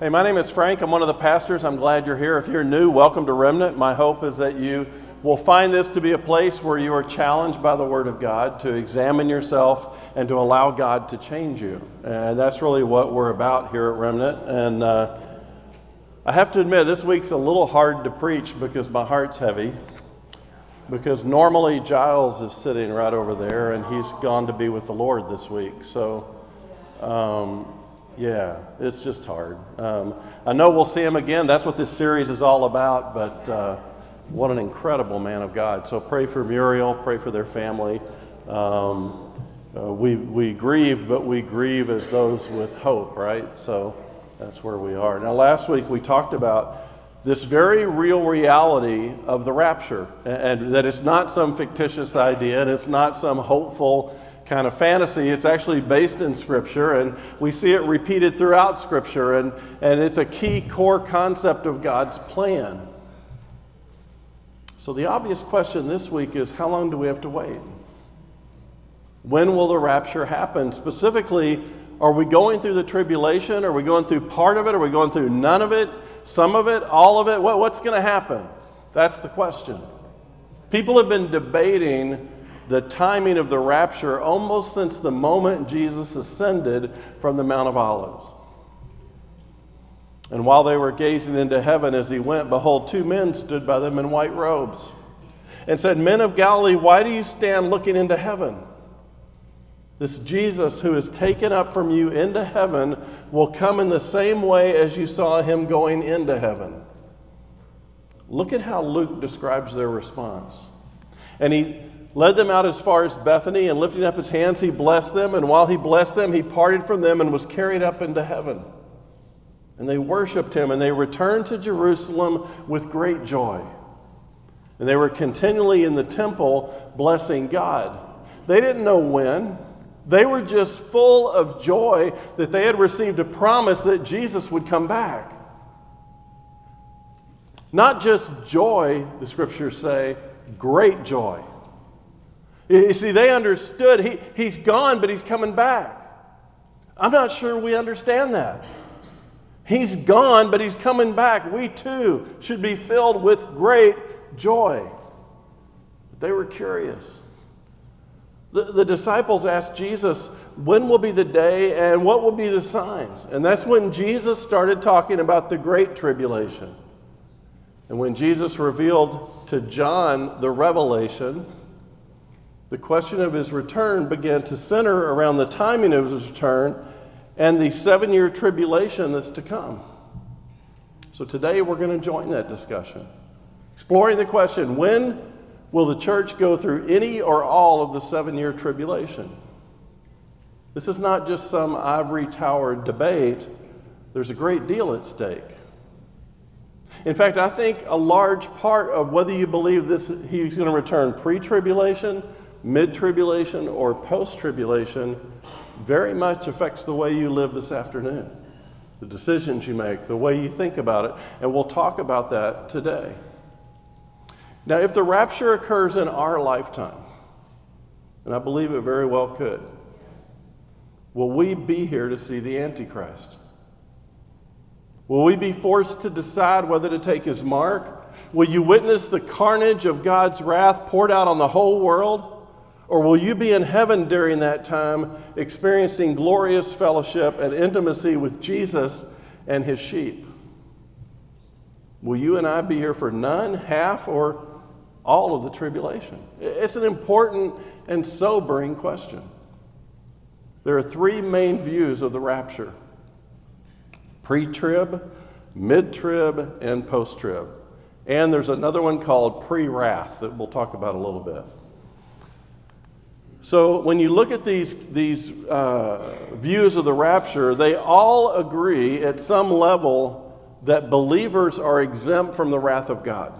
Hey, my name is Frank. I'm one of the pastors. I'm glad you're here. If you're new, welcome to Remnant. My hope is that you will find this to be a place where you are challenged by the Word of God to examine yourself and to allow God to change you. And that's really what we're about here at Remnant. And uh, I have to admit, this week's a little hard to preach because my heart's heavy. Because normally Giles is sitting right over there and he's gone to be with the Lord this week. So, um, yeah, it's just hard. Um, I know we'll see him again. That's what this series is all about, but uh, what an incredible man of God. So pray for Muriel, pray for their family. Um, uh, we, we grieve, but we grieve as those with hope, right? So that's where we are. Now, last week we talked about this very real reality of the rapture, and, and that it's not some fictitious idea, and it's not some hopeful kind of fantasy. It's actually based in Scripture, and we see it repeated throughout Scripture, and, and it's a key core concept of God's plan. So, the obvious question this week is how long do we have to wait? When will the rapture happen? Specifically, are we going through the tribulation? Are we going through part of it? Are we going through none of it? Some of it? All of it? What, what's going to happen? That's the question. People have been debating the timing of the rapture almost since the moment Jesus ascended from the Mount of Olives. And while they were gazing into heaven as he went, behold, two men stood by them in white robes and said, Men of Galilee, why do you stand looking into heaven? This Jesus who is taken up from you into heaven will come in the same way as you saw him going into heaven. Look at how Luke describes their response. And he led them out as far as Bethany, and lifting up his hands, he blessed them. And while he blessed them, he parted from them and was carried up into heaven. And they worshiped him, and they returned to Jerusalem with great joy. And they were continually in the temple blessing God. They didn't know when. They were just full of joy that they had received a promise that Jesus would come back. Not just joy, the scriptures say, great joy. You see, they understood he, he's gone, but he's coming back. I'm not sure we understand that. He's gone, but he's coming back. We too should be filled with great joy. But they were curious. The, the disciples asked Jesus, When will be the day and what will be the signs? And that's when Jesus started talking about the great tribulation. And when Jesus revealed to John the revelation, the question of his return began to center around the timing of his return and the seven year tribulation that's to come. So today we're going to join that discussion, exploring the question when will the church go through any or all of the seven year tribulation? This is not just some ivory tower debate, there's a great deal at stake. In fact, I think a large part of whether you believe this he's going to return pre-tribulation mid tribulation or post tribulation very much affects the way you live this afternoon, the decisions you make, the way you think about it. And we'll talk about that today. Now, if the rapture occurs in our lifetime, and I believe it very well could, will we be here to see the Antichrist? Will we be forced to decide whether to take his mark? Will you witness the carnage of God's wrath poured out on the whole world? Or will you be in heaven during that time, experiencing glorious fellowship and intimacy with Jesus and his sheep? Will you and I be here for none, half, or all of the tribulation? It's an important and sobering question. There are three main views of the rapture pre trib, mid trib, and post trib. And there's another one called pre wrath that we'll talk about a little bit. So when you look at these, these uh, views of the rapture, they all agree at some level that believers are exempt from the wrath of God.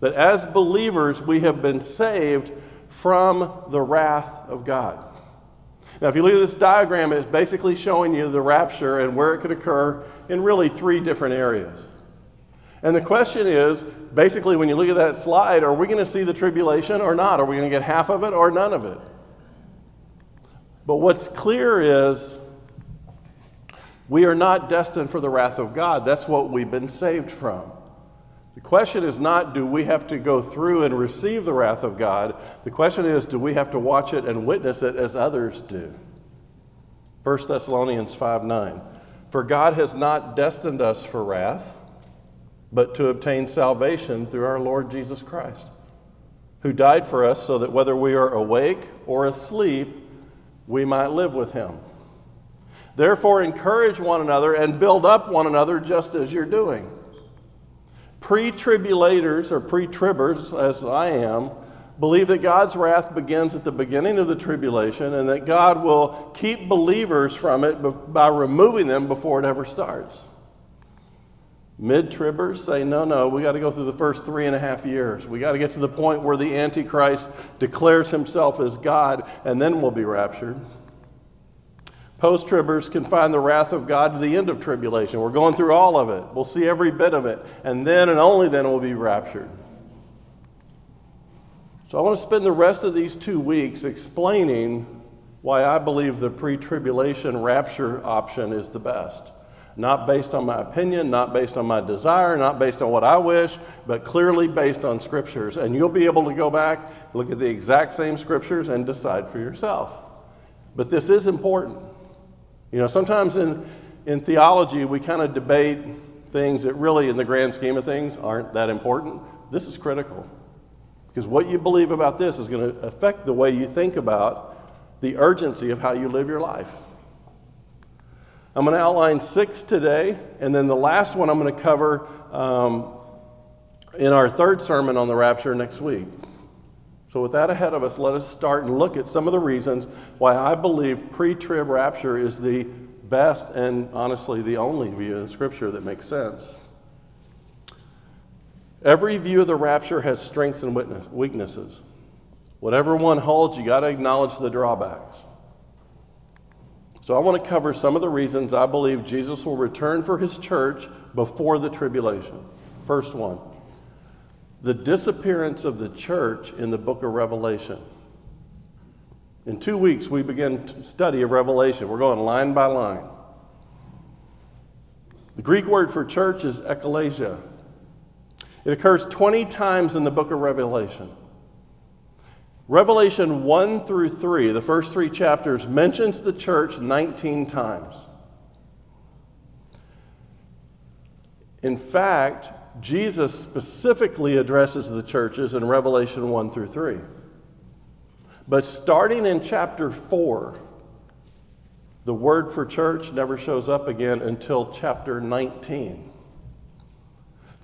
That as believers, we have been saved from the wrath of God. Now, if you look at this diagram, it's basically showing you the rapture and where it could occur in really three different areas. And the question is basically, when you look at that slide, are we going to see the tribulation or not? Are we going to get half of it or none of it? But what's clear is We are not destined for the wrath of God. That's what we've been saved from. The question is not do we have to go through and receive the wrath of God? The question is do we have to watch it and witness it as others do? 1 Thessalonians 5 9. For God has not destined us for wrath, but to obtain salvation through our Lord Jesus Christ, who died for us so that whether we are awake or asleep, we might live with him. Therefore, encourage one another and build up one another just as you're doing. Pre tribulators or pre tribbers, as I am, believe that God's wrath begins at the beginning of the tribulation and that God will keep believers from it by removing them before it ever starts. Mid tribbers say, no, no, we got to go through the first three and a half years. We got to get to the point where the Antichrist declares himself as God, and then we'll be raptured. Post tribbers can find the wrath of God to the end of tribulation. We're going through all of it. We'll see every bit of it. And then and only then we'll be raptured. So I want to spend the rest of these two weeks explaining why I believe the pre tribulation rapture option is the best. Not based on my opinion, not based on my desire, not based on what I wish, but clearly based on scriptures. And you'll be able to go back, look at the exact same scriptures, and decide for yourself. But this is important. You know, sometimes in, in theology, we kind of debate things that really, in the grand scheme of things, aren't that important. This is critical. Because what you believe about this is going to affect the way you think about the urgency of how you live your life. I'm going to outline six today, and then the last one I'm going to cover um, in our third sermon on the rapture next week. So, with that ahead of us, let us start and look at some of the reasons why I believe pre trib rapture is the best and honestly the only view in Scripture that makes sense. Every view of the rapture has strengths and weaknesses. Whatever one holds, you got to acknowledge the drawbacks. So, I want to cover some of the reasons I believe Jesus will return for his church before the tribulation. First one the disappearance of the church in the book of Revelation. In two weeks, we begin study of Revelation. We're going line by line. The Greek word for church is ekklesia. It occurs 20 times in the book of Revelation. Revelation 1 through 3, the first three chapters, mentions the church 19 times. In fact, Jesus specifically addresses the churches in Revelation 1 through 3. But starting in chapter 4, the word for church never shows up again until chapter 19.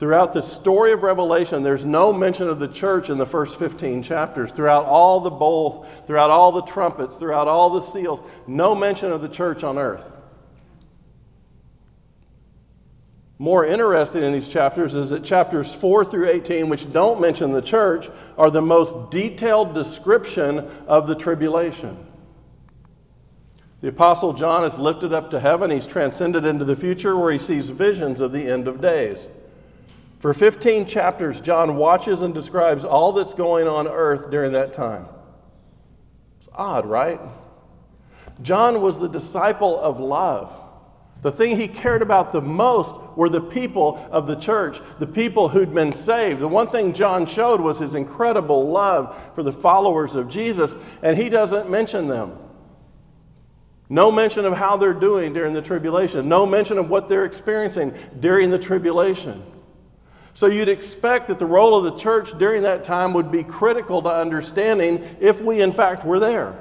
Throughout the story of Revelation, there's no mention of the church in the first 15 chapters. Throughout all the bowls, throughout all the trumpets, throughout all the seals, no mention of the church on earth. More interesting in these chapters is that chapters 4 through 18, which don't mention the church, are the most detailed description of the tribulation. The Apostle John is lifted up to heaven. He's transcended into the future where he sees visions of the end of days. For 15 chapters, John watches and describes all that's going on earth during that time. It's odd, right? John was the disciple of love. The thing he cared about the most were the people of the church, the people who'd been saved. The one thing John showed was his incredible love for the followers of Jesus, and he doesn't mention them. No mention of how they're doing during the tribulation, no mention of what they're experiencing during the tribulation. So you'd expect that the role of the church during that time would be critical to understanding if we, in fact, were there.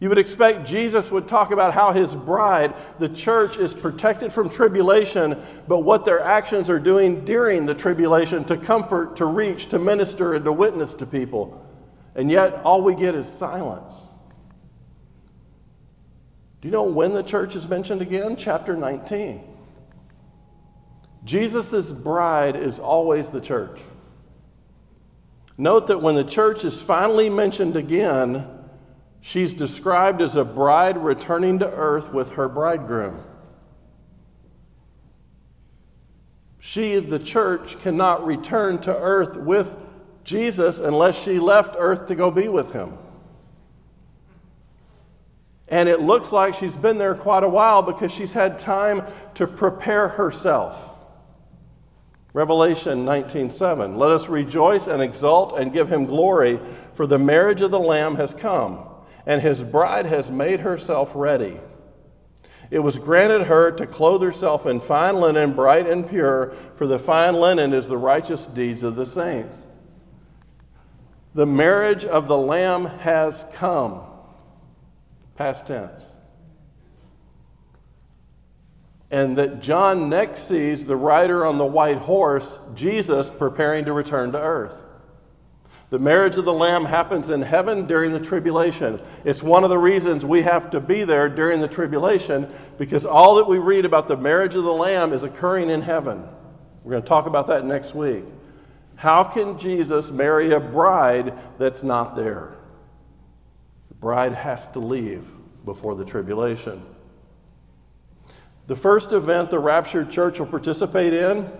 You would expect Jesus would talk about how his bride, the church, is protected from tribulation, but what their actions are doing during the tribulation to comfort, to reach, to minister, and to witness to people. And yet, all we get is silence. Do you know when the church is mentioned again? Chapter 19. Jesus' bride is always the church. Note that when the church is finally mentioned again, She's described as a bride returning to earth with her bridegroom. She, the church, cannot return to earth with Jesus unless she left earth to go be with him. And it looks like she's been there quite a while because she's had time to prepare herself. Revelation 19:7 Let us rejoice and exult and give him glory for the marriage of the lamb has come and his bride has made herself ready. It was granted her to clothe herself in fine linen bright and pure for the fine linen is the righteous deeds of the saints. The marriage of the lamb has come. Past tense and that John next sees the rider on the white horse, Jesus, preparing to return to earth. The marriage of the Lamb happens in heaven during the tribulation. It's one of the reasons we have to be there during the tribulation because all that we read about the marriage of the Lamb is occurring in heaven. We're going to talk about that next week. How can Jesus marry a bride that's not there? The bride has to leave before the tribulation. The first event the raptured church will participate in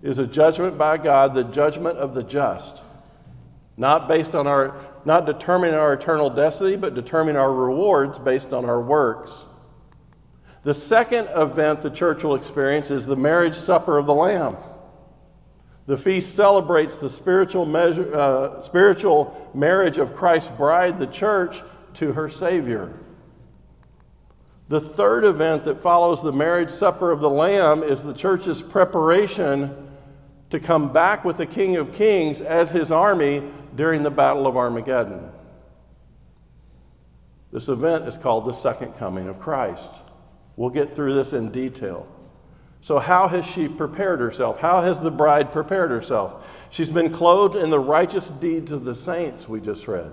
is a judgment by God, the judgment of the just. Not based on our, not determining our eternal destiny, but determining our rewards based on our works. The second event the church will experience is the marriage supper of the Lamb. The feast celebrates the spiritual, measure, uh, spiritual marriage of Christ's bride, the church, to her Savior. The third event that follows the marriage supper of the Lamb is the church's preparation to come back with the King of Kings as his army during the Battle of Armageddon. This event is called the Second Coming of Christ. We'll get through this in detail. So, how has she prepared herself? How has the bride prepared herself? She's been clothed in the righteous deeds of the saints, we just read.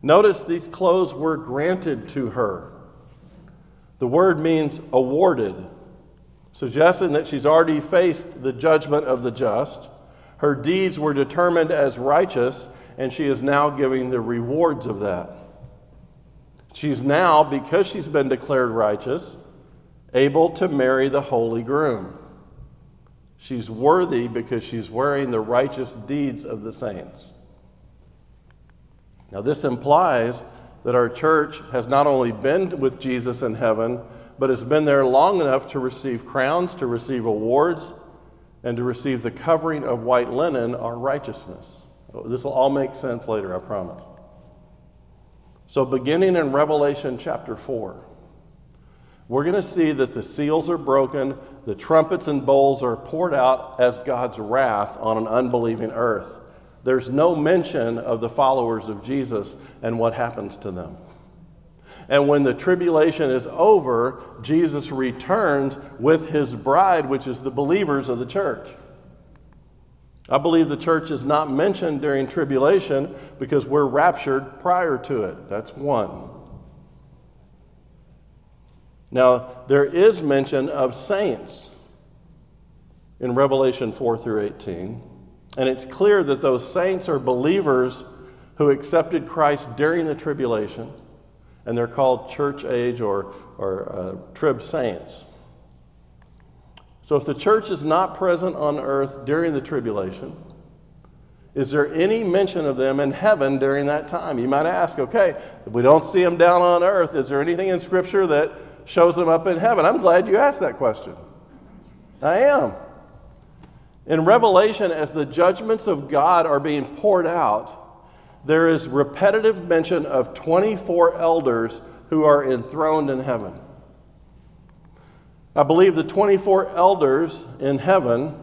Notice these clothes were granted to her. The word means awarded, suggesting that she's already faced the judgment of the just. Her deeds were determined as righteous, and she is now giving the rewards of that. She's now, because she's been declared righteous, able to marry the holy groom. She's worthy because she's wearing the righteous deeds of the saints. Now, this implies that our church has not only been with Jesus in heaven, but has been there long enough to receive crowns, to receive awards, and to receive the covering of white linen, our righteousness. This will all make sense later, I promise. So, beginning in Revelation chapter 4, we're going to see that the seals are broken, the trumpets and bowls are poured out as God's wrath on an unbelieving earth there's no mention of the followers of Jesus and what happens to them. And when the tribulation is over, Jesus returns with his bride, which is the believers of the church. I believe the church is not mentioned during tribulation because we're raptured prior to it. That's one. Now, there is mention of saints in Revelation 4 through 18. And it's clear that those saints are believers who accepted Christ during the tribulation, and they're called church age or, or uh, trib saints. So, if the church is not present on earth during the tribulation, is there any mention of them in heaven during that time? You might ask, okay, if we don't see them down on earth, is there anything in Scripture that shows them up in heaven? I'm glad you asked that question. I am. In Revelation, as the judgments of God are being poured out, there is repetitive mention of 24 elders who are enthroned in heaven. I believe the 24 elders in heaven,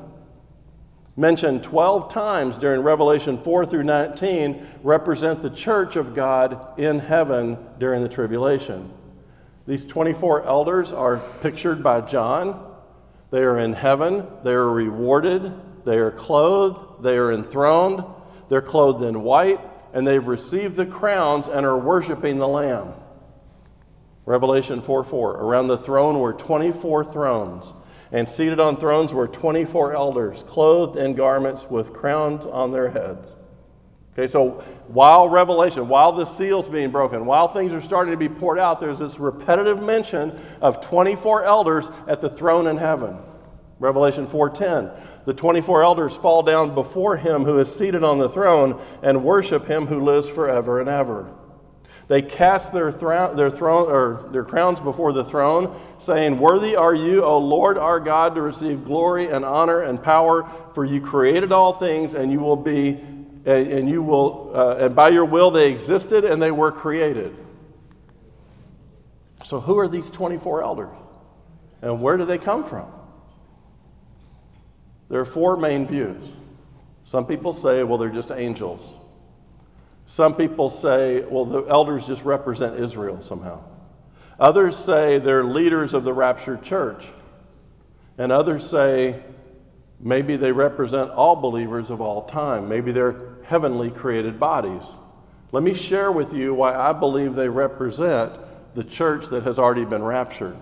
mentioned 12 times during Revelation 4 through 19, represent the church of God in heaven during the tribulation. These 24 elders are pictured by John they are in heaven. They are rewarded. They are clothed. They are enthroned. They're clothed in white, and they've received the crowns and are worshiping the Lamb. Revelation 4 4. Around the throne were 24 thrones, and seated on thrones were 24 elders, clothed in garments with crowns on their heads. Okay, so while Revelation, while the seal's being broken, while things are starting to be poured out, there's this repetitive mention of 24 elders at the throne in heaven. Revelation 4:10. The 24 elders fall down before him who is seated on the throne and worship him who lives forever and ever. They cast their, their, throne, or their crowns before the throne, saying, Worthy are you, O Lord our God, to receive glory and honor and power, for you created all things, and you will be, and you will, uh, and by your will they existed and they were created. So, who are these 24 elders? And where do they come from? There are four main views. Some people say, well, they're just angels. Some people say, well, the elders just represent Israel somehow. Others say they're leaders of the raptured church. And others say maybe they represent all believers of all time. Maybe they're heavenly created bodies. Let me share with you why I believe they represent the church that has already been raptured.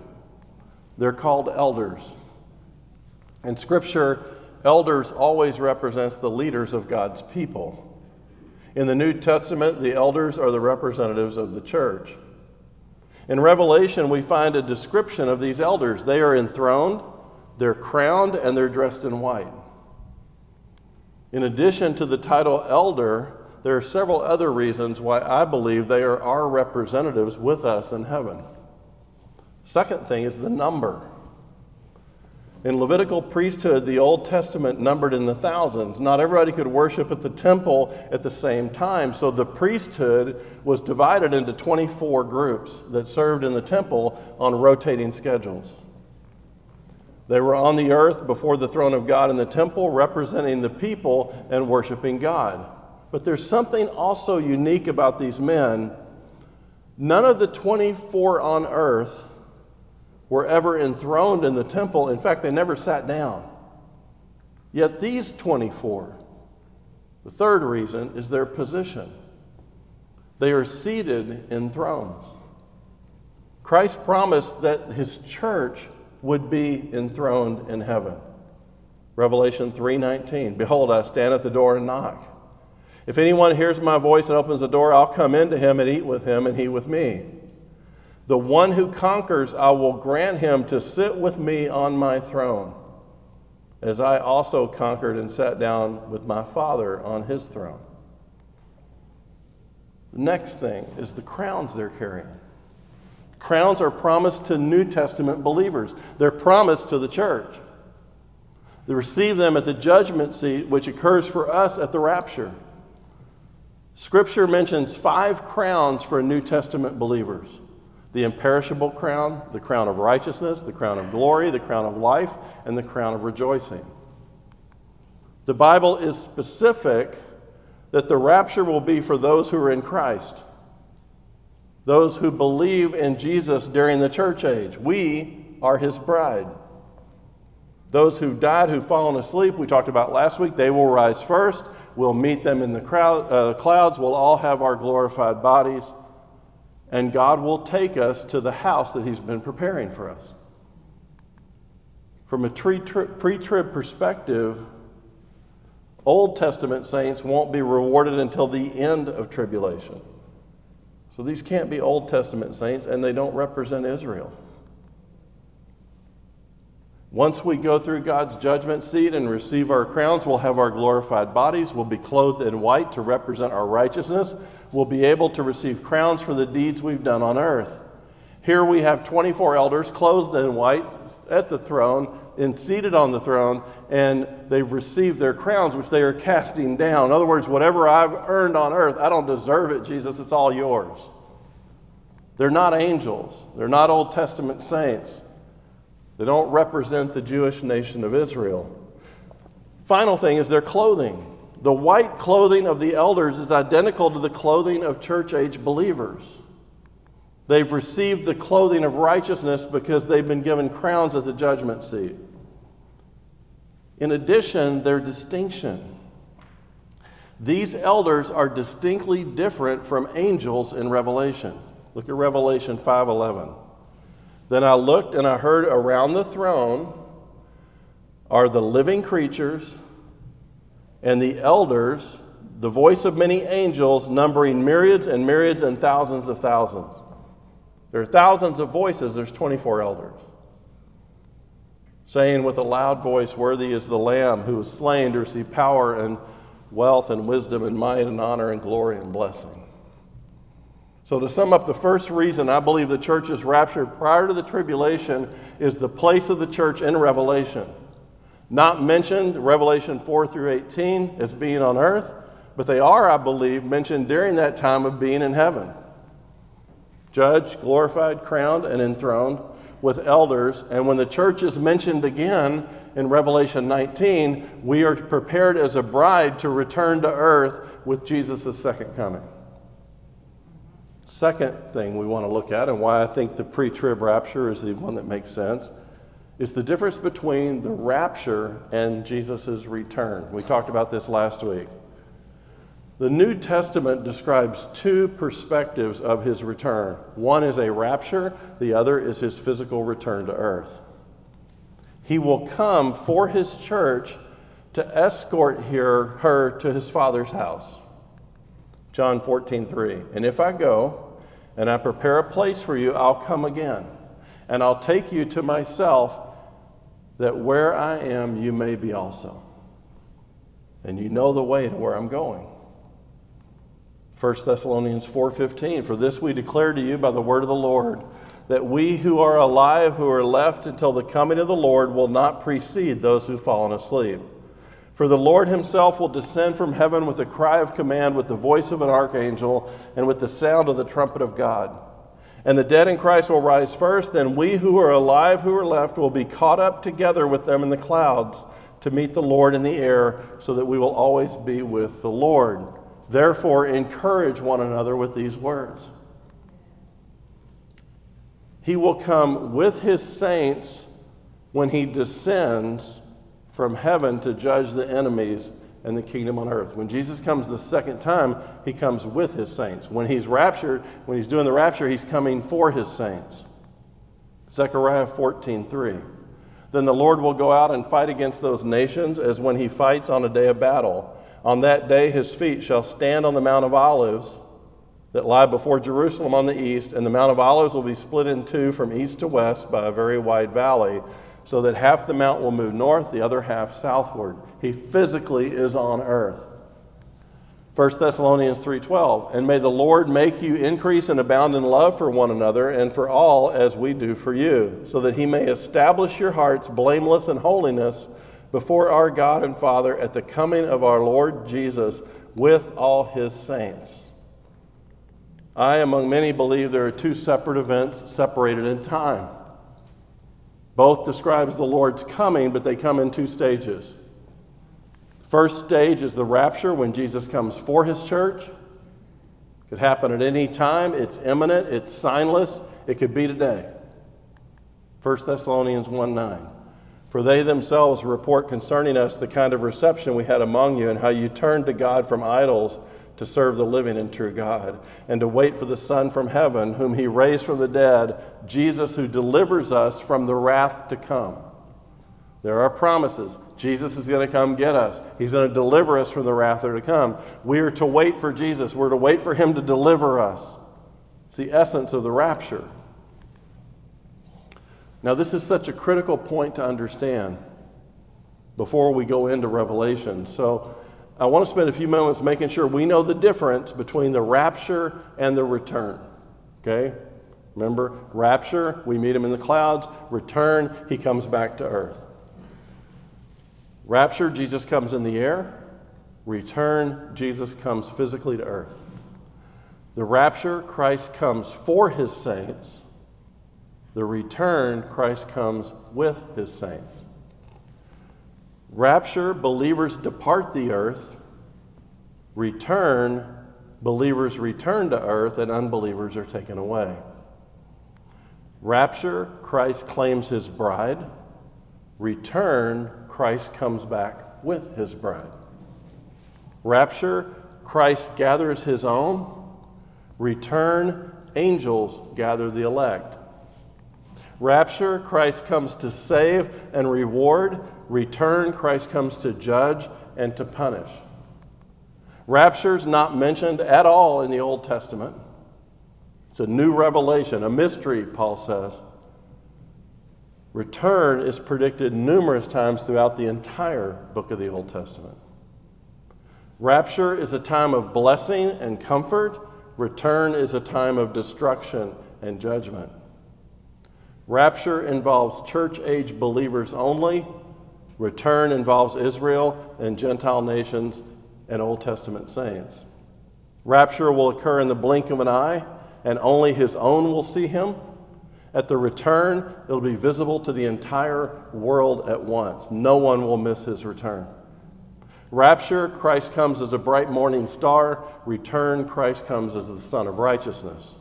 They're called elders. In Scripture, elders always represents the leaders of God's people. In the New Testament, the elders are the representatives of the church. In Revelation, we find a description of these elders. They are enthroned, they're crowned, and they're dressed in white. In addition to the title elder, there are several other reasons why I believe they are our representatives with us in heaven. Second thing is the number. In Levitical priesthood, the Old Testament numbered in the thousands. Not everybody could worship at the temple at the same time, so the priesthood was divided into 24 groups that served in the temple on rotating schedules. They were on the earth before the throne of God in the temple, representing the people and worshiping God. But there's something also unique about these men. None of the 24 on earth were ever enthroned in the temple. In fact, they never sat down. Yet these 24, the third reason is their position. They are seated in thrones. Christ promised that his church would be enthroned in heaven. Revelation 3:19 Behold I stand at the door and knock. If anyone hears my voice and opens the door I'll come into him and eat with him and he with me. The one who conquers, I will grant him to sit with me on my throne, as I also conquered and sat down with my Father on his throne. The next thing is the crowns they're carrying. Crowns are promised to New Testament believers, they're promised to the church. They receive them at the judgment seat, which occurs for us at the rapture. Scripture mentions five crowns for New Testament believers the imperishable crown, the crown of righteousness, the crown of glory, the crown of life, and the crown of rejoicing. The Bible is specific that the rapture will be for those who are in Christ, those who believe in Jesus during the church age. We are his bride. Those who died, who've fallen asleep, we talked about last week, they will rise first. We'll meet them in the crowd, uh, clouds. We'll all have our glorified bodies and God will take us to the house that He's been preparing for us. From a pre trib perspective, Old Testament saints won't be rewarded until the end of tribulation. So these can't be Old Testament saints, and they don't represent Israel. Once we go through God's judgment seat and receive our crowns, we'll have our glorified bodies. We'll be clothed in white to represent our righteousness. We'll be able to receive crowns for the deeds we've done on earth. Here we have 24 elders clothed in white at the throne and seated on the throne, and they've received their crowns, which they are casting down. In other words, whatever I've earned on earth, I don't deserve it, Jesus. It's all yours. They're not angels, they're not Old Testament saints. They don't represent the Jewish nation of Israel. Final thing is their clothing. The white clothing of the elders is identical to the clothing of church age believers. They've received the clothing of righteousness because they've been given crowns at the judgment seat. In addition, their distinction. These elders are distinctly different from angels in Revelation. Look at Revelation 5:11. Then I looked and I heard around the throne are the living creatures and the elders, the voice of many angels, numbering myriads and myriads and thousands of thousands. There are thousands of voices, there's 24 elders. Saying with a loud voice, Worthy is the Lamb who was slain to receive power and wealth and wisdom and might and honor and glory and blessing. So, to sum up, the first reason I believe the church is raptured prior to the tribulation is the place of the church in Revelation. Not mentioned, Revelation 4 through 18, as being on earth, but they are, I believe, mentioned during that time of being in heaven. Judged, glorified, crowned, and enthroned with elders. And when the church is mentioned again in Revelation 19, we are prepared as a bride to return to earth with Jesus' second coming. Second thing we want to look at, and why I think the pre trib rapture is the one that makes sense, is the difference between the rapture and Jesus' return. We talked about this last week. The New Testament describes two perspectives of his return one is a rapture, the other is his physical return to earth. He will come for his church to escort her, her to his father's house. John 14, 3. And if I go and I prepare a place for you, I'll come again. And I'll take you to myself, that where I am, you may be also. And you know the way to where I'm going. 1 Thessalonians 4:15 For this we declare to you by the word of the Lord that we who are alive who are left until the coming of the Lord will not precede those who've fallen asleep. For the Lord himself will descend from heaven with a cry of command, with the voice of an archangel, and with the sound of the trumpet of God. And the dead in Christ will rise first, then we who are alive, who are left, will be caught up together with them in the clouds to meet the Lord in the air, so that we will always be with the Lord. Therefore, encourage one another with these words. He will come with his saints when he descends from heaven to judge the enemies and the kingdom on earth. When Jesus comes the second time, he comes with his saints. When he's raptured, when he's doing the rapture, he's coming for his saints. Zechariah 14:3. Then the Lord will go out and fight against those nations as when he fights on a day of battle. On that day his feet shall stand on the Mount of Olives that lie before Jerusalem on the east, and the Mount of Olives will be split in two from east to west by a very wide valley so that half the mount will move north, the other half southward. He physically is on earth. 1 Thessalonians 3:12 And may the Lord make you increase and abound in love for one another and for all as we do for you so that he may establish your hearts blameless in holiness before our God and Father at the coming of our Lord Jesus with all his saints. I among many believe there are two separate events separated in time. Both describes the Lord's coming, but they come in two stages. First stage is the rapture when Jesus comes for his church. It could happen at any time. It's imminent, it's signless. It could be today. 1 Thessalonians 1 9. For they themselves report concerning us the kind of reception we had among you and how you turned to God from idols to serve the living and true God, and to wait for the Son from heaven, whom He raised from the dead, Jesus, who delivers us from the wrath to come. There are promises. Jesus is going to come get us. He's going to deliver us from the wrath that are to come. We are to wait for Jesus. We're to wait for Him to deliver us. It's the essence of the rapture. Now, this is such a critical point to understand before we go into Revelation. So, I want to spend a few moments making sure we know the difference between the rapture and the return. Okay? Remember, rapture, we meet him in the clouds. Return, he comes back to earth. Rapture, Jesus comes in the air. Return, Jesus comes physically to earth. The rapture, Christ comes for his saints. The return, Christ comes with his saints. Rapture, believers depart the earth. Return, believers return to earth, and unbelievers are taken away. Rapture, Christ claims his bride. Return, Christ comes back with his bride. Rapture, Christ gathers his own. Return, angels gather the elect. Rapture, Christ comes to save and reward. Return, Christ comes to judge and to punish. Rapture is not mentioned at all in the Old Testament. It's a new revelation, a mystery, Paul says. Return is predicted numerous times throughout the entire book of the Old Testament. Rapture is a time of blessing and comfort. return is a time of destruction and judgment. Rapture involves church age believers only. Return involves Israel and Gentile nations and Old Testament saints. Rapture will occur in the blink of an eye, and only his own will see him. At the return, it'll be visible to the entire world at once. No one will miss his return. Rapture, Christ comes as a bright morning star. Return, Christ comes as the Sun of Righteousness.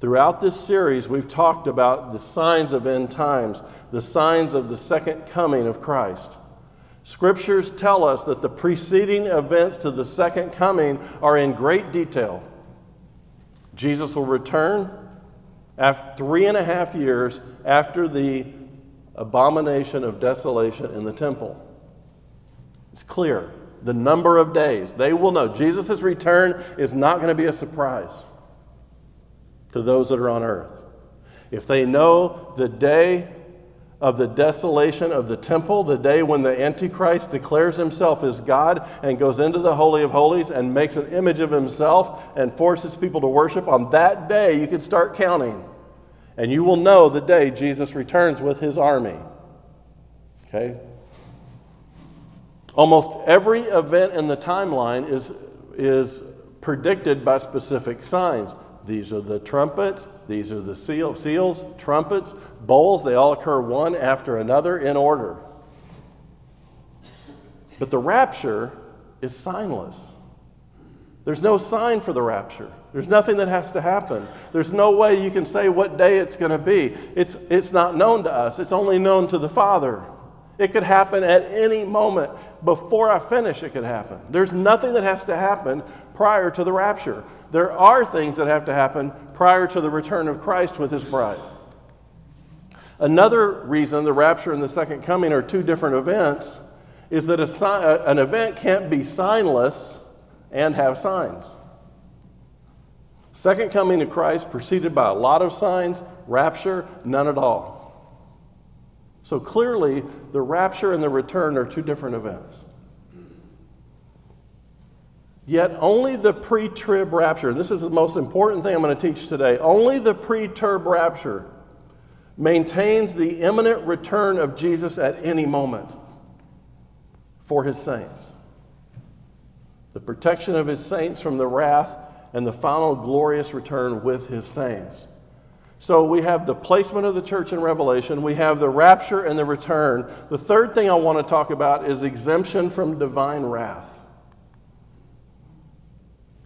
Throughout this series, we've talked about the signs of end times, the signs of the second coming of Christ. Scriptures tell us that the preceding events to the second coming are in great detail. Jesus will return after three and a half years after the abomination of desolation in the temple. It's clear. The number of days. They will know. Jesus' return is not going to be a surprise to those that are on earth. If they know the day of the desolation of the temple, the day when the Antichrist declares himself as God and goes into the Holy of Holies and makes an image of himself and forces people to worship, on that day you can start counting. And you will know the day Jesus returns with his army. Okay? Almost every event in the timeline is, is predicted by specific signs. These are the trumpets, these are the seal, seals, trumpets, bowls. They all occur one after another in order. But the rapture is signless. There's no sign for the rapture. There's nothing that has to happen. There's no way you can say what day it's going to be. It's, it's not known to us, it's only known to the Father. It could happen at any moment. Before I finish, it could happen. There's nothing that has to happen prior to the rapture. There are things that have to happen prior to the return of Christ with his bride. Another reason the rapture and the second coming are two different events is that an event can't be signless and have signs. Second coming of Christ preceded by a lot of signs, rapture, none at all. So clearly, the rapture and the return are two different events. Yet only the pre trib rapture, this is the most important thing I'm going to teach today, only the pre trib rapture maintains the imminent return of Jesus at any moment for his saints. The protection of his saints from the wrath and the final glorious return with his saints. So we have the placement of the church in Revelation, we have the rapture and the return. The third thing I want to talk about is exemption from divine wrath.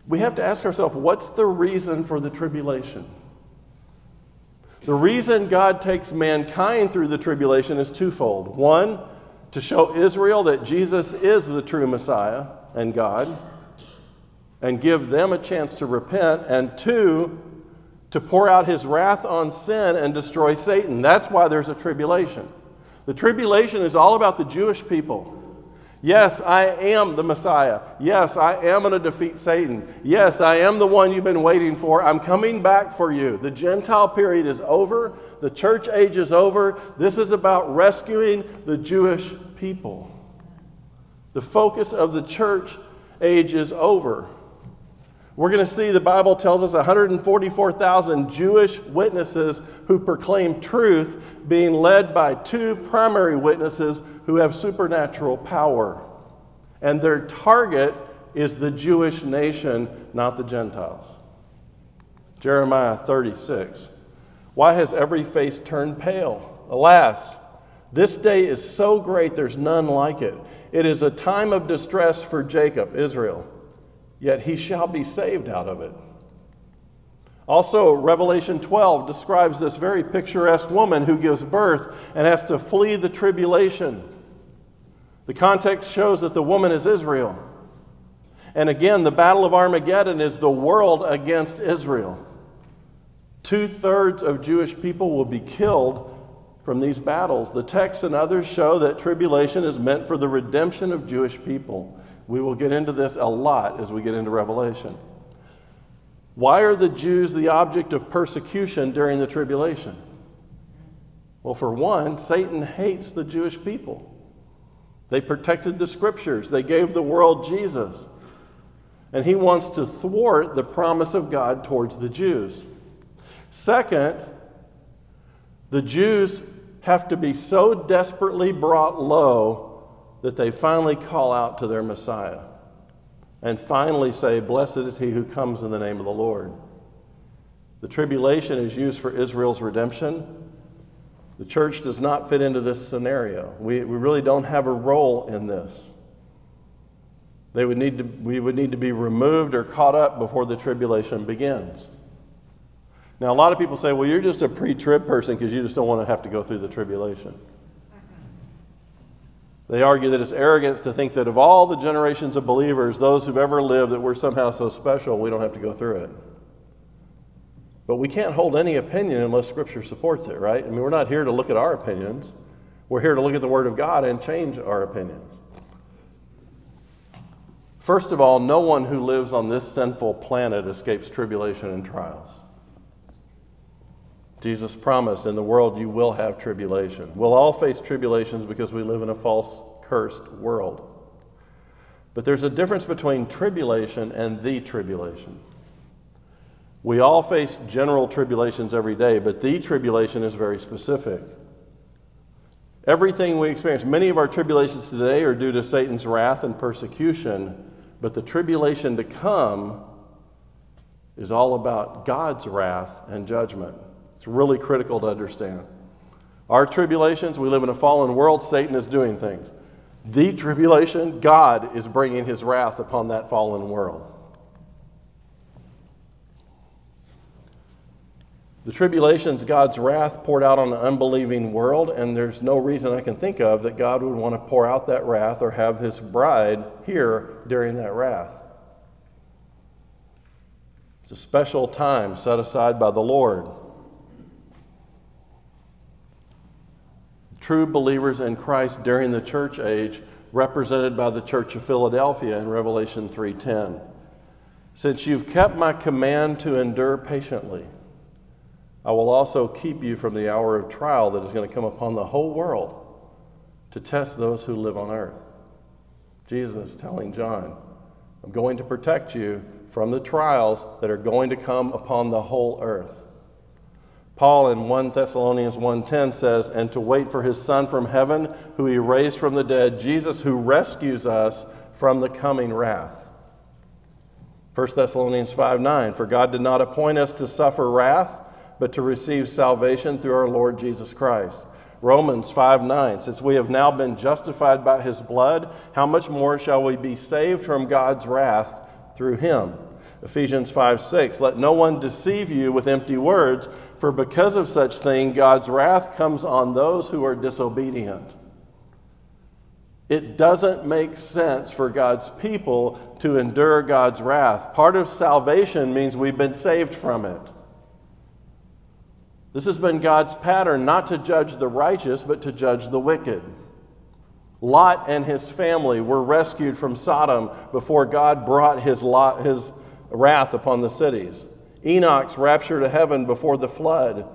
We have to ask ourselves what's the reason for the tribulation? The reason God takes mankind through the tribulation is twofold. One, to show Israel that Jesus is the true Messiah and God, and give them a chance to repent. And two, to pour out his wrath on sin and destroy Satan. That's why there's a tribulation. The tribulation is all about the Jewish people. Yes, I am the Messiah. Yes, I am going to defeat Satan. Yes, I am the one you've been waiting for. I'm coming back for you. The Gentile period is over, the church age is over. This is about rescuing the Jewish people. The focus of the church age is over. We're going to see the Bible tells us 144,000 Jewish witnesses who proclaim truth being led by two primary witnesses who have supernatural power. And their target is the Jewish nation, not the Gentiles. Jeremiah 36. Why has every face turned pale? Alas, this day is so great there's none like it. It is a time of distress for Jacob, Israel yet he shall be saved out of it. Also, Revelation 12 describes this very picturesque woman who gives birth and has to flee the tribulation. The context shows that the woman is Israel. And again, the Battle of Armageddon is the world against Israel. Two thirds of Jewish people will be killed from these battles. The texts and others show that tribulation is meant for the redemption of Jewish people. We will get into this a lot as we get into Revelation. Why are the Jews the object of persecution during the tribulation? Well, for one, Satan hates the Jewish people. They protected the scriptures, they gave the world Jesus. and he wants to thwart the promise of God towards the Jews. Second, the Jews have to be so desperately brought low that they finally call out to their Messiah and finally say, Blessed is he who comes in the name of the Lord. The tribulation is used for Israel's redemption. The church does not fit into this scenario. We, we really don't have a role in this. They would need to, we would need to be removed or caught up before the tribulation begins. Now, a lot of people say, well, you're just a pre trib person because you just don't want to have to go through the tribulation. They argue that it's arrogance to think that of all the generations of believers, those who've ever lived, that we're somehow so special we don't have to go through it. But we can't hold any opinion unless Scripture supports it, right? I mean, we're not here to look at our opinions. We're here to look at the Word of God and change our opinions. First of all, no one who lives on this sinful planet escapes tribulation and trials. Jesus promised, in the world you will have tribulation. We'll all face tribulations because we live in a false, cursed world. But there's a difference between tribulation and the tribulation. We all face general tribulations every day, but the tribulation is very specific. Everything we experience, many of our tribulations today are due to Satan's wrath and persecution, but the tribulation to come is all about God's wrath and judgment. It's really critical to understand. Our tribulations, we live in a fallen world, Satan is doing things. The tribulation, God is bringing his wrath upon that fallen world. The tribulation is God's wrath poured out on an unbelieving world, and there's no reason I can think of that God would want to pour out that wrath or have his bride here during that wrath. It's a special time set aside by the Lord. true believers in Christ during the church age represented by the church of Philadelphia in Revelation 3:10. Since you've kept my command to endure patiently, I will also keep you from the hour of trial that is going to come upon the whole world to test those who live on earth. Jesus telling John, I'm going to protect you from the trials that are going to come upon the whole earth. Paul in 1 Thessalonians 1:10 says, "And to wait for his son from heaven, who he raised from the dead, Jesus who rescues us from the coming wrath." 1 Thessalonians 5:9, "For God did not appoint us to suffer wrath, but to receive salvation through our Lord Jesus Christ." Romans 5:9, "Since we have now been justified by his blood, how much more shall we be saved from God's wrath through him?" Ephesians 5 6, let no one deceive you with empty words, for because of such thing, God's wrath comes on those who are disobedient. It doesn't make sense for God's people to endure God's wrath. Part of salvation means we've been saved from it. This has been God's pattern not to judge the righteous, but to judge the wicked. Lot and his family were rescued from Sodom before God brought his, lot, his wrath upon the cities. Enoch's rapture to heaven before the flood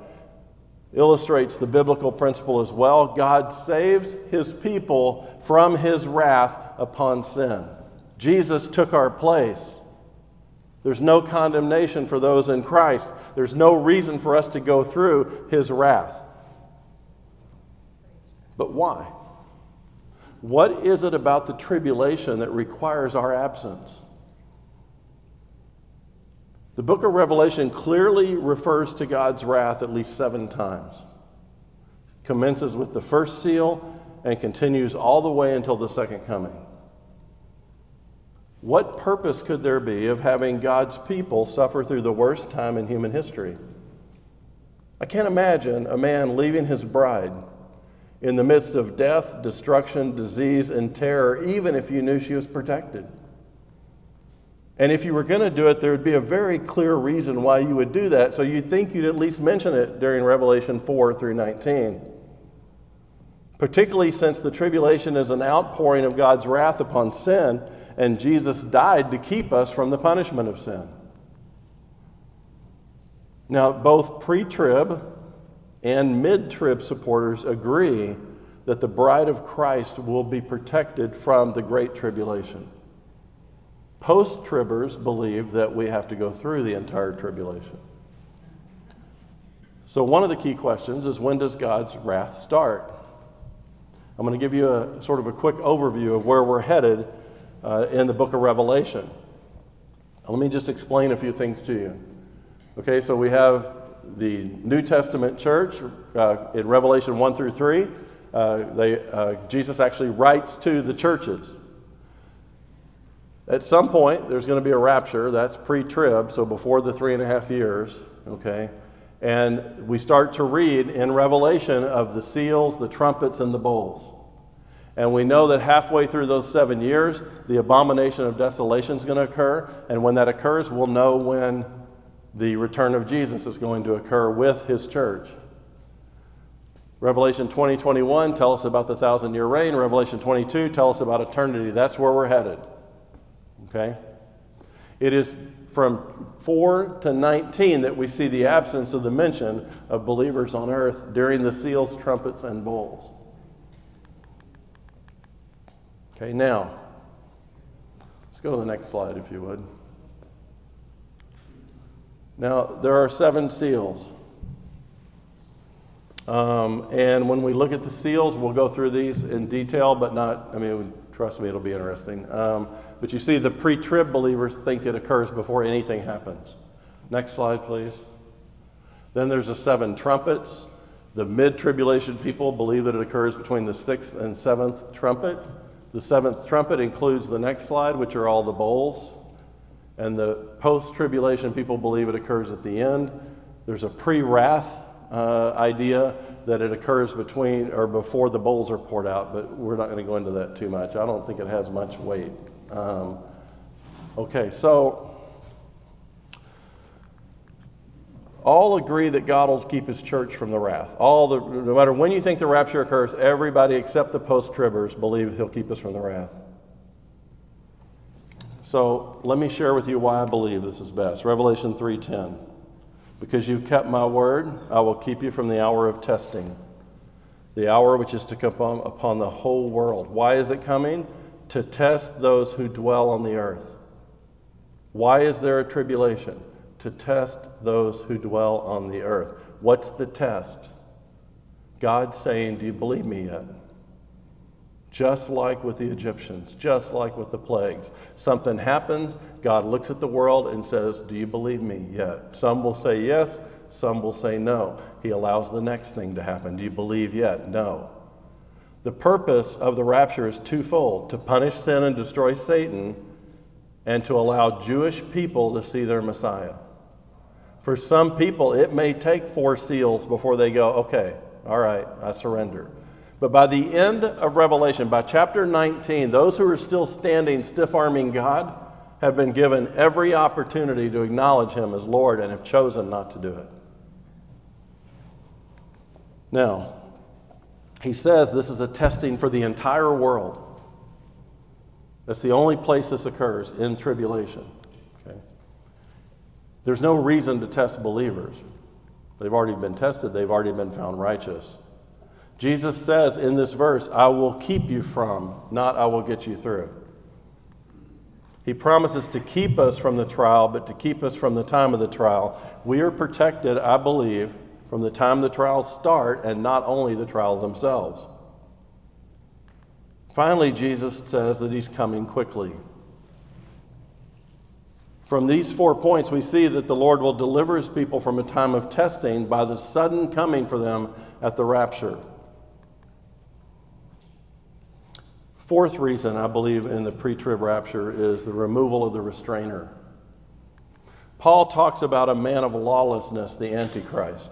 illustrates the biblical principle as well. God saves his people from his wrath upon sin. Jesus took our place. There's no condemnation for those in Christ. There's no reason for us to go through his wrath. But why? What is it about the tribulation that requires our absence? The book of Revelation clearly refers to God's wrath at least seven times. Commences with the first seal and continues all the way until the second coming. What purpose could there be of having God's people suffer through the worst time in human history? I can't imagine a man leaving his bride in the midst of death, destruction, disease, and terror, even if you knew she was protected. And if you were going to do it, there would be a very clear reason why you would do that. So you'd think you'd at least mention it during Revelation 4 through 19. Particularly since the tribulation is an outpouring of God's wrath upon sin, and Jesus died to keep us from the punishment of sin. Now, both pre trib and mid trib supporters agree that the bride of Christ will be protected from the great tribulation. Post tribbers believe that we have to go through the entire tribulation. So, one of the key questions is when does God's wrath start? I'm going to give you a sort of a quick overview of where we're headed uh, in the book of Revelation. Let me just explain a few things to you. Okay, so we have the New Testament church uh, in Revelation 1 through 3. Uh, they, uh, Jesus actually writes to the churches. At some point, there's going to be a rapture. That's pre trib, so before the three and a half years. Okay? And we start to read in Revelation of the seals, the trumpets, and the bowls. And we know that halfway through those seven years, the abomination of desolation is going to occur. And when that occurs, we'll know when the return of Jesus is going to occur with his church. Revelation 20, 21 tell us about the thousand year reign. Revelation 22 tell us about eternity. That's where we're headed. Okay? It is from 4 to 19 that we see the absence of the mention of believers on earth during the seals, trumpets, and bowls. Okay, now, let's go to the next slide if you would. Now, there are seven seals. Um, and when we look at the seals, we'll go through these in detail, but not, I mean, trust me, it'll be interesting. Um, but you see, the pre trib believers think it occurs before anything happens. Next slide, please. Then there's the seven trumpets. The mid tribulation people believe that it occurs between the sixth and seventh trumpet. The seventh trumpet includes the next slide, which are all the bowls. And the post tribulation people believe it occurs at the end. There's a pre wrath uh, idea that it occurs between or before the bowls are poured out, but we're not going to go into that too much. I don't think it has much weight. Um, okay, so all agree that God will keep his church from the wrath. All the, no matter when you think the rapture occurs, everybody except the post-tribbers believe he'll keep us from the wrath. So let me share with you why I believe this is best. Revelation 3:10. Because you've kept my word, I will keep you from the hour of testing, the hour which is to come upon the whole world. Why is it coming? To test those who dwell on the earth. Why is there a tribulation? To test those who dwell on the earth. What's the test? God saying, Do you believe me yet? Just like with the Egyptians, just like with the plagues. Something happens, God looks at the world and says, Do you believe me yet? Some will say yes, some will say no. He allows the next thing to happen. Do you believe yet? No. The purpose of the rapture is twofold to punish sin and destroy Satan, and to allow Jewish people to see their Messiah. For some people, it may take four seals before they go, okay, all right, I surrender. But by the end of Revelation, by chapter 19, those who are still standing, stiff arming God, have been given every opportunity to acknowledge Him as Lord and have chosen not to do it. Now, he says this is a testing for the entire world. That's the only place this occurs in tribulation. There's no reason to test believers. They've already been tested, they've already been found righteous. Jesus says in this verse, I will keep you from, not I will get you through. He promises to keep us from the trial, but to keep us from the time of the trial. We are protected, I believe, from the time the trials start and not only the trial themselves. Finally, Jesus says that he's coming quickly. From these four points, we see that the Lord will deliver his people from a time of testing by the sudden coming for them at the rapture. Fourth reason I believe in the pre trib rapture is the removal of the restrainer. Paul talks about a man of lawlessness, the Antichrist.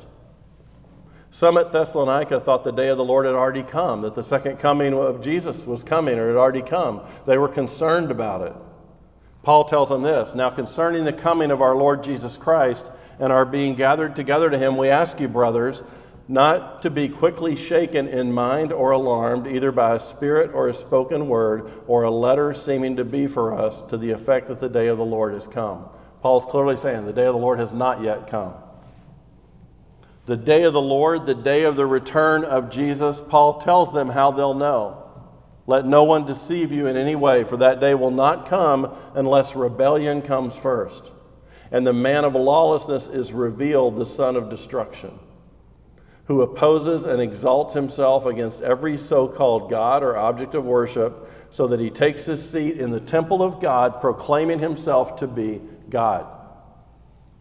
Some at Thessalonica thought the day of the Lord had already come, that the second coming of Jesus was coming or had already come. They were concerned about it. Paul tells them this Now, concerning the coming of our Lord Jesus Christ and our being gathered together to him, we ask you, brothers, not to be quickly shaken in mind or alarmed, either by a spirit or a spoken word or a letter seeming to be for us to the effect that the day of the Lord has come. Paul's clearly saying the day of the Lord has not yet come. The day of the Lord, the day of the return of Jesus, Paul tells them how they'll know. Let no one deceive you in any way, for that day will not come unless rebellion comes first. And the man of lawlessness is revealed, the son of destruction, who opposes and exalts himself against every so called God or object of worship, so that he takes his seat in the temple of God, proclaiming himself to be God.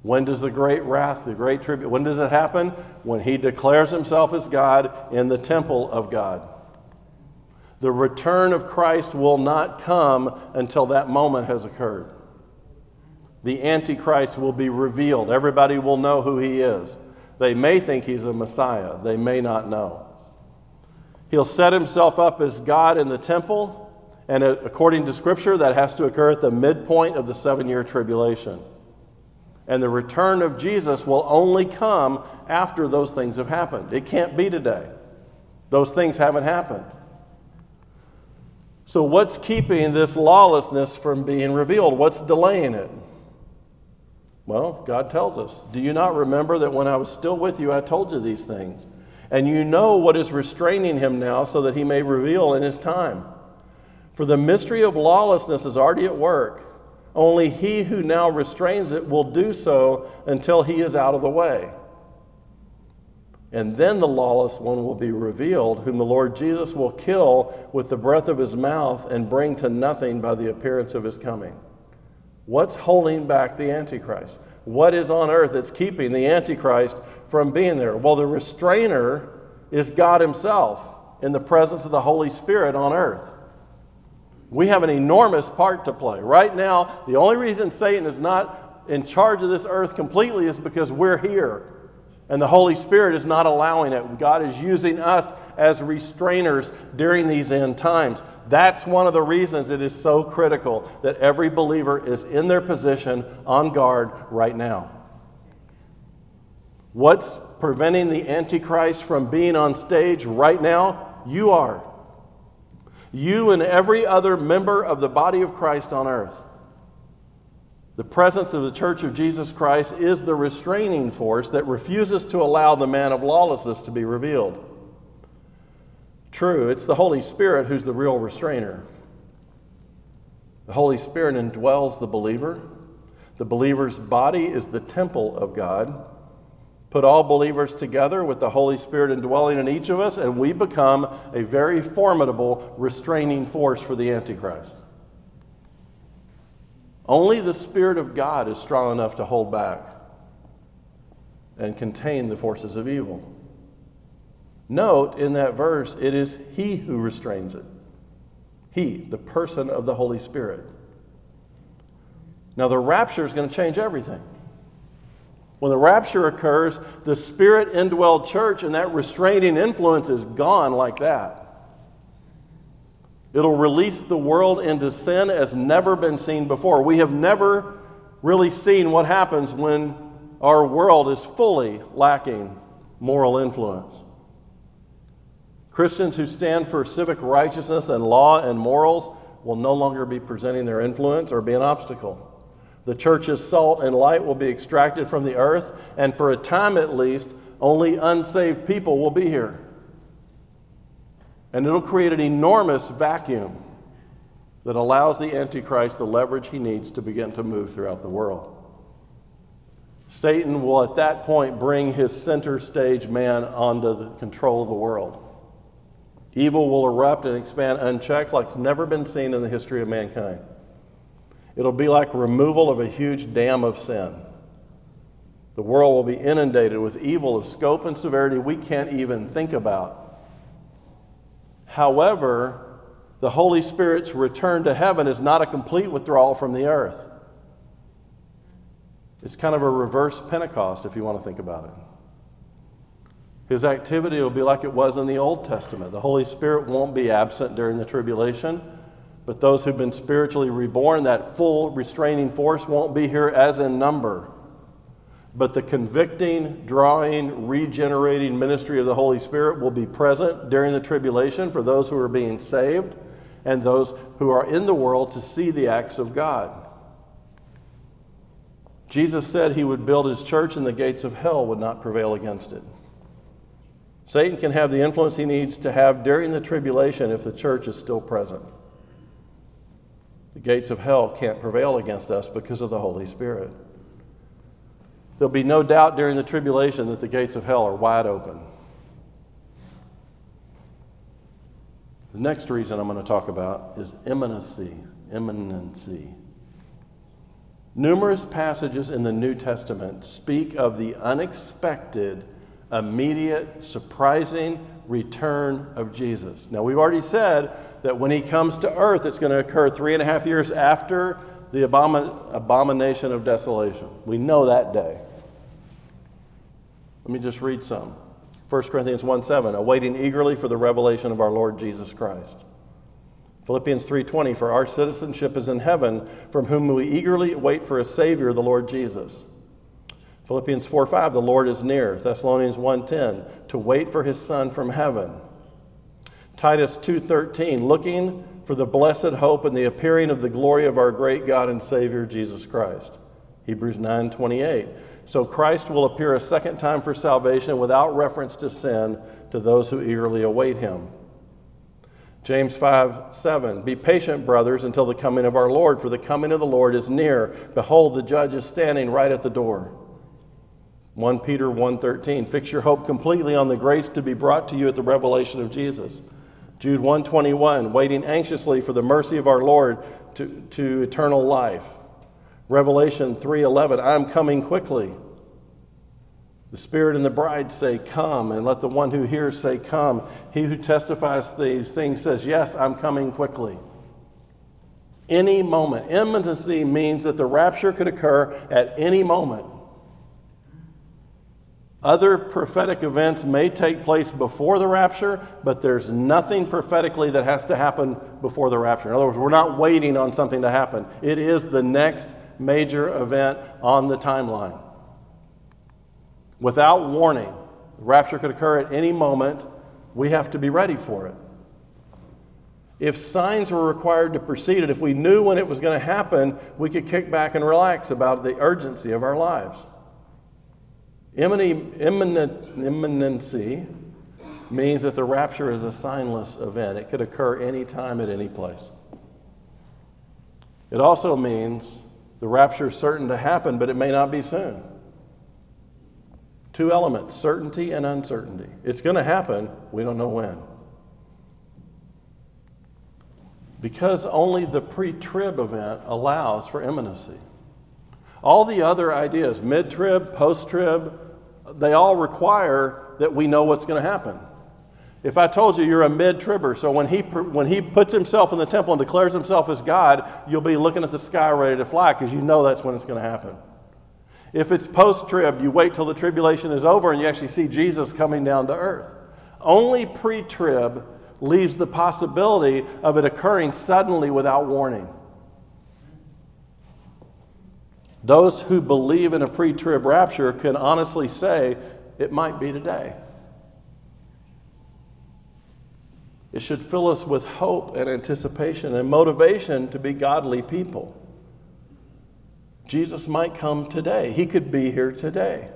When does the great wrath, the great tribute, when does it happen? When he declares himself as God in the temple of God. The return of Christ will not come until that moment has occurred. The Antichrist will be revealed. Everybody will know who he is. They may think he's a Messiah, they may not know. He'll set himself up as God in the temple, and according to Scripture, that has to occur at the midpoint of the seven year tribulation. And the return of Jesus will only come after those things have happened. It can't be today. Those things haven't happened. So, what's keeping this lawlessness from being revealed? What's delaying it? Well, God tells us Do you not remember that when I was still with you, I told you these things? And you know what is restraining him now so that he may reveal in his time. For the mystery of lawlessness is already at work. Only he who now restrains it will do so until he is out of the way. And then the lawless one will be revealed, whom the Lord Jesus will kill with the breath of his mouth and bring to nothing by the appearance of his coming. What's holding back the Antichrist? What is on earth that's keeping the Antichrist from being there? Well, the restrainer is God Himself in the presence of the Holy Spirit on earth. We have an enormous part to play. Right now, the only reason Satan is not in charge of this earth completely is because we're here. And the Holy Spirit is not allowing it. God is using us as restrainers during these end times. That's one of the reasons it is so critical that every believer is in their position on guard right now. What's preventing the Antichrist from being on stage right now? You are. You and every other member of the body of Christ on earth. The presence of the Church of Jesus Christ is the restraining force that refuses to allow the man of lawlessness to be revealed. True, it's the Holy Spirit who's the real restrainer. The Holy Spirit indwells the believer. The believer's body is the temple of God. Put all believers together with the Holy Spirit indwelling in each of us, and we become a very formidable restraining force for the Antichrist. Only the Spirit of God is strong enough to hold back and contain the forces of evil. Note in that verse, it is He who restrains it. He, the person of the Holy Spirit. Now, the rapture is going to change everything. When the rapture occurs, the Spirit indwelled church and that restraining influence is gone like that. It'll release the world into sin as never been seen before. We have never really seen what happens when our world is fully lacking moral influence. Christians who stand for civic righteousness and law and morals will no longer be presenting their influence or be an obstacle. The church's salt and light will be extracted from the earth, and for a time at least, only unsaved people will be here. And it'll create an enormous vacuum that allows the Antichrist the leverage he needs to begin to move throughout the world. Satan will at that point bring his center stage man onto the control of the world. Evil will erupt and expand unchecked like it's never been seen in the history of mankind. It'll be like removal of a huge dam of sin. The world will be inundated with evil of scope and severity we can't even think about. However, the Holy Spirit's return to heaven is not a complete withdrawal from the earth. It's kind of a reverse Pentecost, if you want to think about it. His activity will be like it was in the Old Testament. The Holy Spirit won't be absent during the tribulation, but those who've been spiritually reborn, that full restraining force won't be here as in number but the convicting, drawing, regenerating ministry of the Holy Spirit will be present during the tribulation for those who are being saved and those who are in the world to see the acts of God. Jesus said he would build his church and the gates of hell would not prevail against it. Satan can have the influence he needs to have during the tribulation if the church is still present. The gates of hell can't prevail against us because of the Holy Spirit. There'll be no doubt during the tribulation that the gates of hell are wide open. The next reason I'm going to talk about is imminency. Imminency. Numerous passages in the New Testament speak of the unexpected, immediate, surprising return of Jesus. Now, we've already said that when he comes to earth, it's going to occur three and a half years after the abomin- abomination of desolation. We know that day. Let me just read some. 1 Corinthians 1 7, awaiting eagerly for the revelation of our Lord Jesus Christ. Philippians 3:20 for our citizenship is in heaven from whom we eagerly wait for a savior the Lord Jesus. Philippians 4:5 the Lord is near. Thessalonians 1:10 to wait for his son from heaven. Titus 2:13 looking for the blessed hope and the appearing of the glory of our great God and Savior Jesus Christ. Hebrews 9:28 so Christ will appear a second time for salvation without reference to sin to those who eagerly await him. James 5 7 Be patient, brothers, until the coming of our Lord, for the coming of the Lord is near. Behold, the judge is standing right at the door. 1 Peter 1:13 Fix your hope completely on the grace to be brought to you at the revelation of Jesus. Jude 121 waiting anxiously for the mercy of our Lord to, to eternal life. Revelation 3:11, I'm coming quickly. The Spirit and the bride say, Come, and let the one who hears say, Come. He who testifies these things says, Yes, I'm coming quickly. Any moment. Imminency means that the rapture could occur at any moment. Other prophetic events may take place before the rapture, but there's nothing prophetically that has to happen before the rapture. In other words, we're not waiting on something to happen. It is the next major event on the timeline. Without warning, the rapture could occur at any moment. We have to be ready for it. If signs were required to precede it, if we knew when it was going to happen, we could kick back and relax about the urgency of our lives. Imminent, imminency means that the rapture is a signless event. It could occur anytime at any place. It also means the rapture is certain to happen, but it may not be soon. Two elements certainty and uncertainty. It's going to happen, we don't know when. Because only the pre trib event allows for imminency. All the other ideas, mid trib, post trib, they all require that we know what's going to happen. If I told you you're a mid tribber, so when he, when he puts himself in the temple and declares himself as God, you'll be looking at the sky ready to fly because you know that's when it's going to happen. If it's post trib, you wait till the tribulation is over and you actually see Jesus coming down to earth. Only pre trib leaves the possibility of it occurring suddenly without warning. Those who believe in a pre trib rapture can honestly say it might be today. It should fill us with hope and anticipation and motivation to be godly people. Jesus might come today. He could be here today.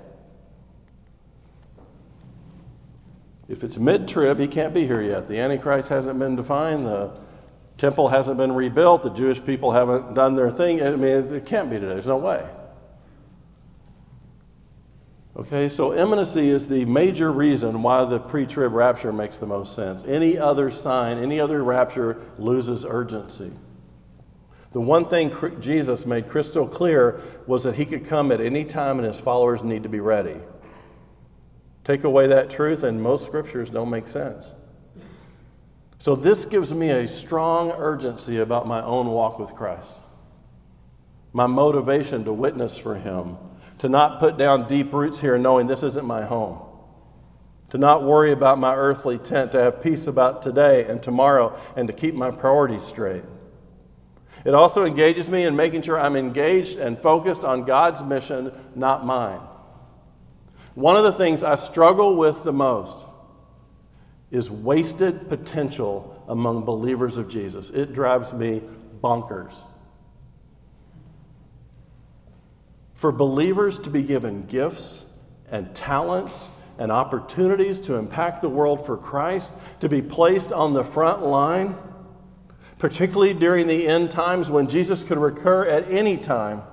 If it's mid trib, he can't be here yet. The Antichrist hasn't been defined. The temple hasn't been rebuilt. The Jewish people haven't done their thing. I mean, it can't be today. There's no way. Okay, so imminency is the major reason why the pre trib rapture makes the most sense. Any other sign, any other rapture loses urgency. The one thing Jesus made crystal clear was that he could come at any time and his followers need to be ready. Take away that truth, and most scriptures don't make sense. So, this gives me a strong urgency about my own walk with Christ, my motivation to witness for him to not put down deep roots here knowing this isn't my home, to not worry about my earthly tent, to have peace about today and tomorrow, and to keep my priorities straight. It also engages me in making sure I'm engaged and focused on God's mission, not mine. One of the things I struggle with the most is wasted potential among believers of Jesus. It drives me bonkers. For believers to be given gifts and talents and opportunities to impact the world for Christ, to be placed on the front line, particularly during the end times when Jesus could recur at any time.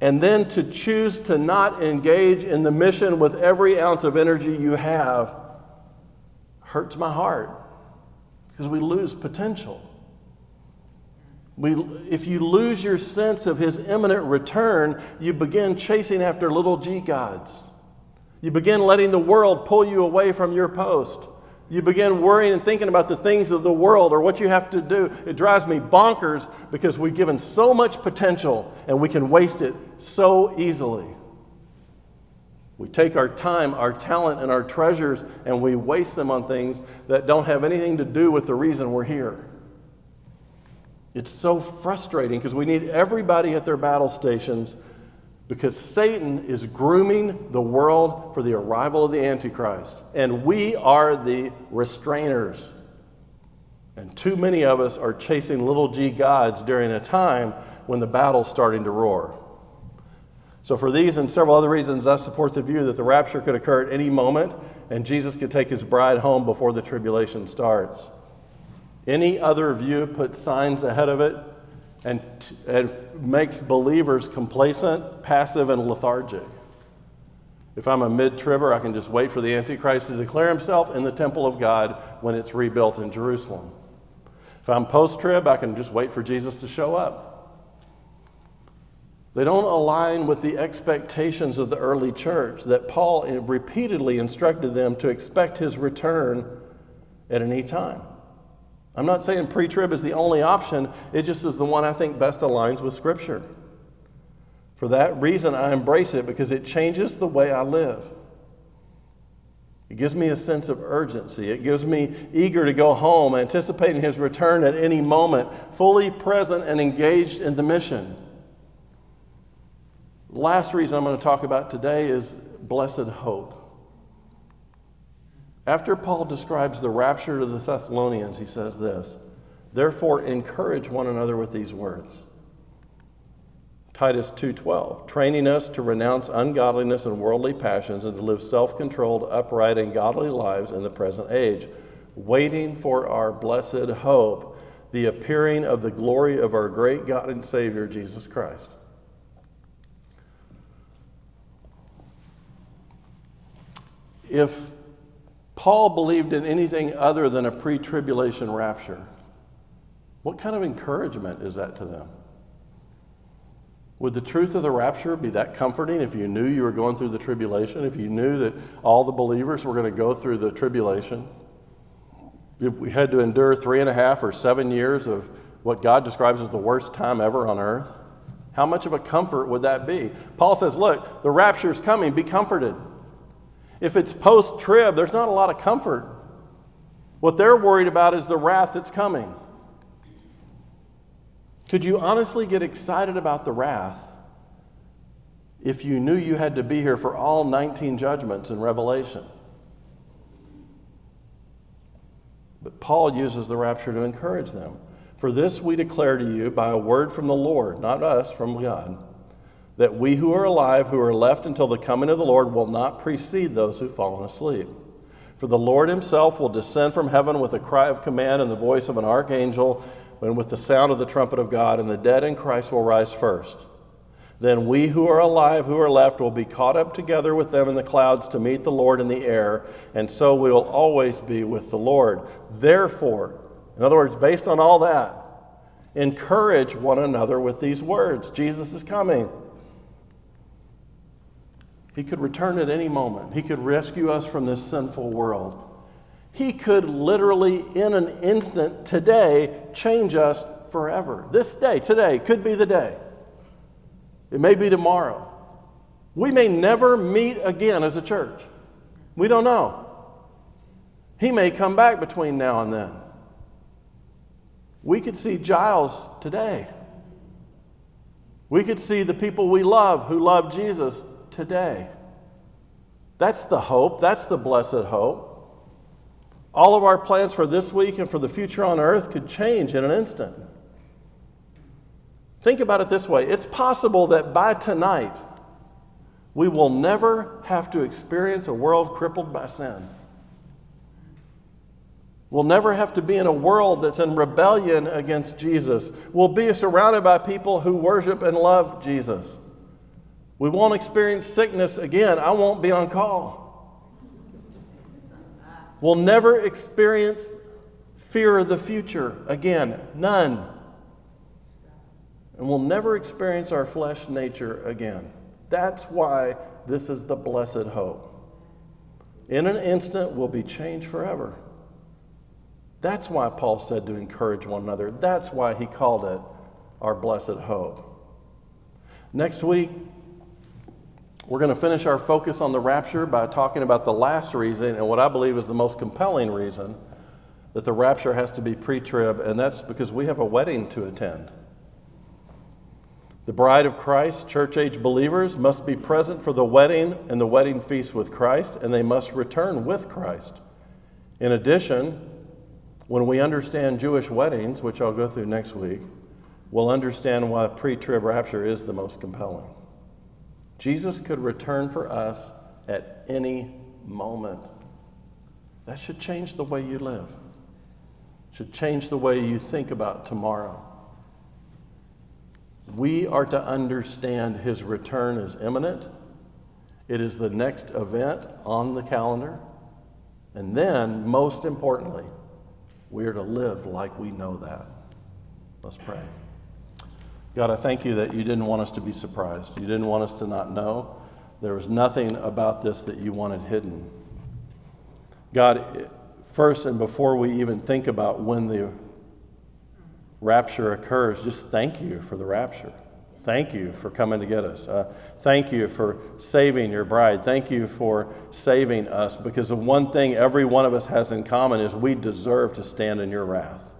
And then to choose to not engage in the mission with every ounce of energy you have hurts my heart because we lose potential. We, if you lose your sense of his imminent return, you begin chasing after little g gods. You begin letting the world pull you away from your post. You begin worrying and thinking about the things of the world or what you have to do. It drives me bonkers because we've given so much potential and we can waste it so easily. We take our time, our talent, and our treasures and we waste them on things that don't have anything to do with the reason we're here. It's so frustrating because we need everybody at their battle stations because Satan is grooming the world for the arrival of the Antichrist. And we are the restrainers. And too many of us are chasing little g gods during a time when the battle's starting to roar. So, for these and several other reasons, I support the view that the rapture could occur at any moment and Jesus could take his bride home before the tribulation starts. Any other view puts signs ahead of it and, and makes believers complacent, passive, and lethargic. If I'm a mid tribber, I can just wait for the Antichrist to declare himself in the temple of God when it's rebuilt in Jerusalem. If I'm post trib, I can just wait for Jesus to show up. They don't align with the expectations of the early church that Paul repeatedly instructed them to expect his return at any time. I'm not saying pre trib is the only option, it just is the one I think best aligns with Scripture. For that reason, I embrace it because it changes the way I live. It gives me a sense of urgency. It gives me eager to go home, anticipating his return at any moment, fully present and engaged in the mission. Last reason I'm going to talk about today is blessed hope. After Paul describes the rapture to the Thessalonians, he says this Therefore, encourage one another with these words. Titus 2:12, training us to renounce ungodliness and worldly passions and to live self-controlled, upright and godly lives in the present age, waiting for our blessed hope, the appearing of the glory of our great God and Savior Jesus Christ. If Paul believed in anything other than a pre tribulation rapture. What kind of encouragement is that to them? Would the truth of the rapture be that comforting if you knew you were going through the tribulation, if you knew that all the believers were going to go through the tribulation? If we had to endure three and a half or seven years of what God describes as the worst time ever on earth, how much of a comfort would that be? Paul says, Look, the rapture is coming, be comforted. If it's post trib, there's not a lot of comfort. What they're worried about is the wrath that's coming. Could you honestly get excited about the wrath if you knew you had to be here for all 19 judgments in Revelation? But Paul uses the rapture to encourage them. For this we declare to you by a word from the Lord, not us, from God that we who are alive, who are left until the coming of the Lord, will not precede those who've fallen asleep. For the Lord himself will descend from heaven with a cry of command and the voice of an archangel, and with the sound of the trumpet of God, and the dead in Christ will rise first. Then we who are alive, who are left, will be caught up together with them in the clouds to meet the Lord in the air, and so we will always be with the Lord. Therefore, in other words, based on all that, encourage one another with these words Jesus is coming. He could return at any moment. He could rescue us from this sinful world. He could literally, in an instant, today, change us forever. This day, today, could be the day. It may be tomorrow. We may never meet again as a church. We don't know. He may come back between now and then. We could see Giles today. We could see the people we love who love Jesus today. That's the hope. That's the blessed hope. All of our plans for this week and for the future on earth could change in an instant. Think about it this way it's possible that by tonight, We will never have to experience a world crippled by sin. We'll never have to be in a world that's in rebellion against Jesus. We'll be surrounded by people who worship and love Jesus. We won't experience sickness again. I won't be on call. We'll never experience fear of the future again. None. And we'll never experience our flesh nature again. That's why this is the blessed hope. In an instant, we'll be changed forever. That's why Paul said to encourage one another. That's why he called it our blessed hope. Next week, we're going to finish our focus on the rapture by talking about the last reason and what I believe is the most compelling reason that the rapture has to be pre trib, and that's because we have a wedding to attend. The bride of Christ, church age believers, must be present for the wedding and the wedding feast with Christ, and they must return with Christ. In addition, when we understand Jewish weddings, which I'll go through next week, we'll understand why pre trib rapture is the most compelling. Jesus could return for us at any moment. That should change the way you live, should change the way you think about tomorrow. We are to understand his return is imminent. It is the next event on the calendar. And then, most importantly, we are to live like we know that. Let's pray. God, I thank you that you didn't want us to be surprised. You didn't want us to not know. There was nothing about this that you wanted hidden. God, first and before we even think about when the rapture occurs, just thank you for the rapture. Thank you for coming to get us. Uh, thank you for saving your bride. Thank you for saving us because the one thing every one of us has in common is we deserve to stand in your wrath.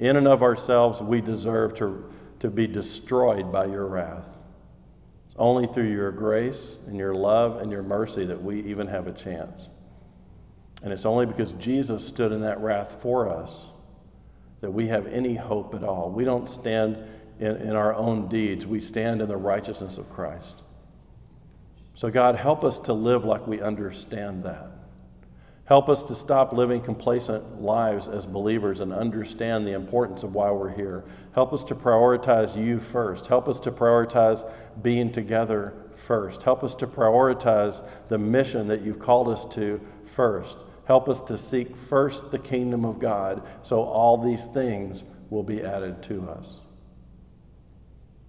In and of ourselves, we deserve to, to be destroyed by your wrath. It's only through your grace and your love and your mercy that we even have a chance. And it's only because Jesus stood in that wrath for us that we have any hope at all. We don't stand in, in our own deeds, we stand in the righteousness of Christ. So, God, help us to live like we understand that. Help us to stop living complacent lives as believers and understand the importance of why we're here. Help us to prioritize you first. Help us to prioritize being together first. Help us to prioritize the mission that you've called us to first. Help us to seek first the kingdom of God so all these things will be added to us.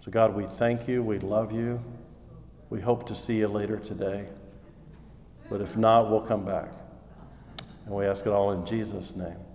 So, God, we thank you. We love you. We hope to see you later today. But if not, we'll come back. And we ask it all in Jesus' name.